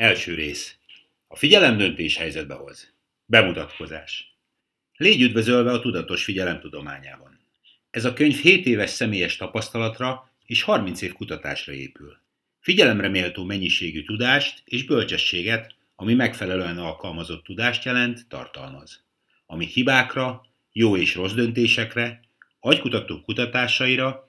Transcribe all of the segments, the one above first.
Első rész. A figyelem döntés helyzetbe hoz. Bemutatkozás. Légy üdvözölve a tudatos figyelem tudományában. Ez a könyv 7 éves személyes tapasztalatra és 30 év kutatásra épül. Figyelemre méltó mennyiségű tudást és bölcsességet, ami megfelelően alkalmazott tudást jelent, tartalmaz. Ami hibákra, jó és rossz döntésekre, agykutató kutatásaira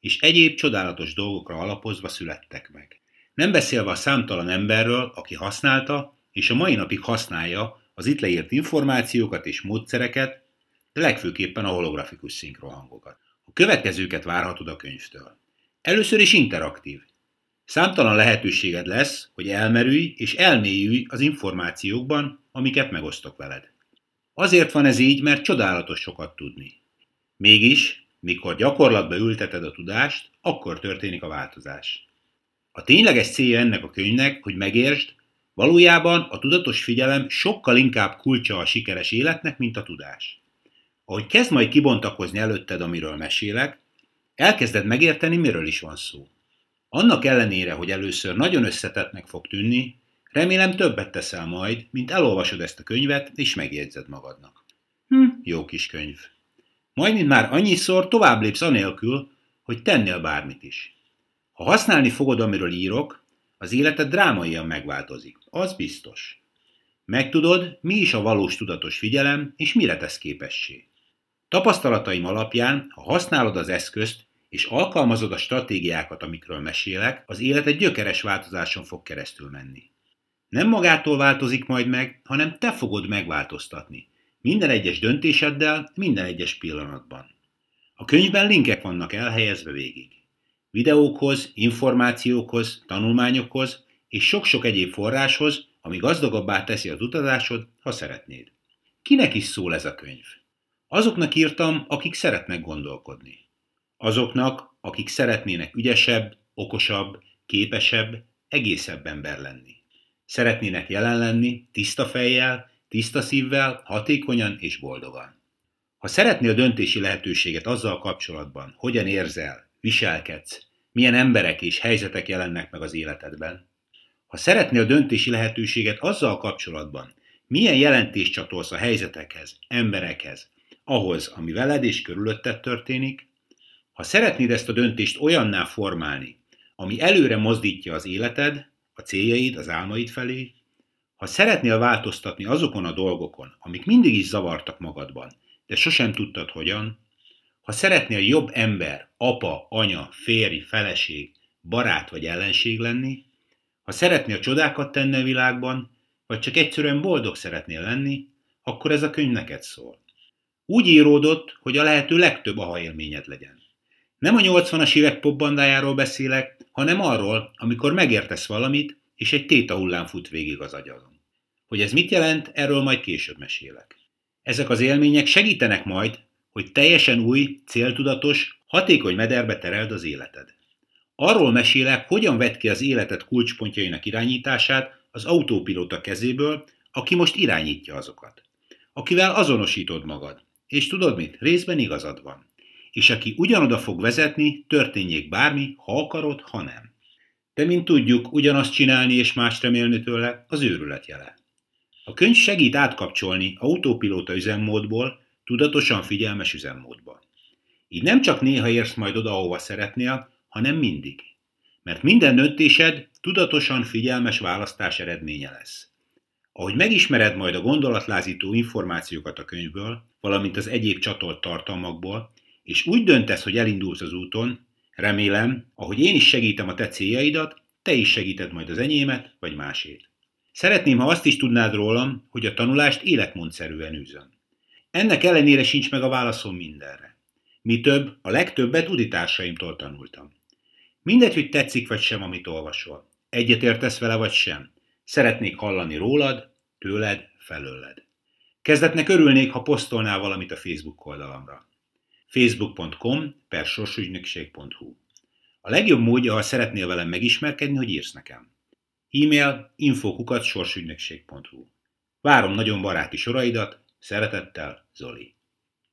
és egyéb csodálatos dolgokra alapozva születtek meg. Nem beszélve a számtalan emberről, aki használta, és a mai napig használja az itt leírt információkat és módszereket, de legfőképpen a holografikus szinkrohangokat. A következőket várhatod a könyvtől. Először is interaktív. Számtalan lehetőséged lesz, hogy elmerülj és elmélyülj az információkban, amiket megosztok veled. Azért van ez így, mert csodálatos sokat tudni. Mégis, mikor gyakorlatba ülteted a tudást, akkor történik a változás. A tényleges célja ennek a könyvnek, hogy megértsd, valójában a tudatos figyelem sokkal inkább kulcsa a sikeres életnek, mint a tudás. Ahogy kezd majd kibontakozni előtted, amiről mesélek, elkezded megérteni, miről is van szó. Annak ellenére, hogy először nagyon összetettnek fog tűnni, remélem többet teszel majd, mint elolvasod ezt a könyvet, és megjegyzed magadnak. Hm, jó kis könyv. Majd, mint már annyiszor, tovább lépsz anélkül, hogy tennél bármit is. Ha használni fogod, amiről írok, az életed drámaian megváltozik. Az biztos. Megtudod, mi is a valós tudatos figyelem, és mire tesz képessé. Tapasztalataim alapján, ha használod az eszközt, és alkalmazod a stratégiákat, amikről mesélek, az életed gyökeres változáson fog keresztül menni. Nem magától változik majd meg, hanem te fogod megváltoztatni. Minden egyes döntéseddel, minden egyes pillanatban. A könyvben linkek vannak elhelyezve végig videókhoz, információkhoz, tanulmányokhoz és sok-sok egyéb forráshoz, ami gazdagabbá teszi az utazásod, ha szeretnéd. Kinek is szól ez a könyv? Azoknak írtam, akik szeretnek gondolkodni. Azoknak, akik szeretnének ügyesebb, okosabb, képesebb, egészebb ember lenni. Szeretnének jelen lenni, tiszta fejjel, tiszta szívvel, hatékonyan és boldogan. Ha szeretnél döntési lehetőséget azzal kapcsolatban, hogyan érzel, viselkedsz, milyen emberek és helyzetek jelennek meg az életedben. Ha szeretnél döntési lehetőséget azzal kapcsolatban, milyen jelentést csatolsz a helyzetekhez, emberekhez, ahhoz, ami veled és körülötted történik, ha szeretnéd ezt a döntést olyanná formálni, ami előre mozdítja az életed, a céljaid, az álmaid felé, ha szeretnél változtatni azokon a dolgokon, amik mindig is zavartak magadban, de sosem tudtad hogyan, ha szeretnél jobb ember, apa, anya, férj, feleség, barát vagy ellenség lenni, ha szeretnél csodákat tenni a világban, vagy csak egyszerűen boldog szeretnél lenni, akkor ez a könyv neked szól. Úgy íródott, hogy a lehető legtöbb aha élményed legyen. Nem a 80-as évek popbandájáról beszélek, hanem arról, amikor megértesz valamit, és egy téta hullám fut végig az agyadon. Hogy ez mit jelent, erről majd később mesélek. Ezek az élmények segítenek majd, hogy teljesen új, céltudatos, hatékony mederbe tereld az életed. Arról mesélek, hogyan vett ki az életed kulcspontjainak irányítását az autópilóta kezéből, aki most irányítja azokat. Akivel azonosítod magad. És tudod mit? Részben igazad van. És aki ugyanoda fog vezetni, történjék bármi, ha akarod, ha nem. De mint tudjuk, ugyanazt csinálni és más remélni tőle az őrület jele. A könyv segít átkapcsolni autópilóta üzemmódból tudatosan figyelmes üzemmódba. Így nem csak néha érsz majd oda, ahova szeretnél, hanem mindig. Mert minden döntésed tudatosan figyelmes választás eredménye lesz. Ahogy megismered majd a gondolatlázító információkat a könyvből, valamint az egyéb csatolt tartalmakból, és úgy döntesz, hogy elindulsz az úton, remélem, ahogy én is segítem a te céljaidat, te is segíted majd az enyémet, vagy másét. Szeretném, ha azt is tudnád rólam, hogy a tanulást életmódszerűen űzöm. Ennek ellenére sincs meg a válaszom mindenre. Mi több, a legtöbbet uditársaimtól tanultam. Mindegy, hogy tetszik vagy sem, amit olvasol. Egyetértesz vele vagy sem. Szeretnék hallani rólad, tőled, felőled. Kezdetnek örülnék, ha posztolnál valamit a Facebook oldalamra. facebook.com per sorsügynökség.hu A legjobb módja, ha szeretnél velem megismerkedni, hogy írsz nekem. E-mail infokukat sorsügynökség.hu Várom nagyon baráti soraidat, Szeretettel, Zoli.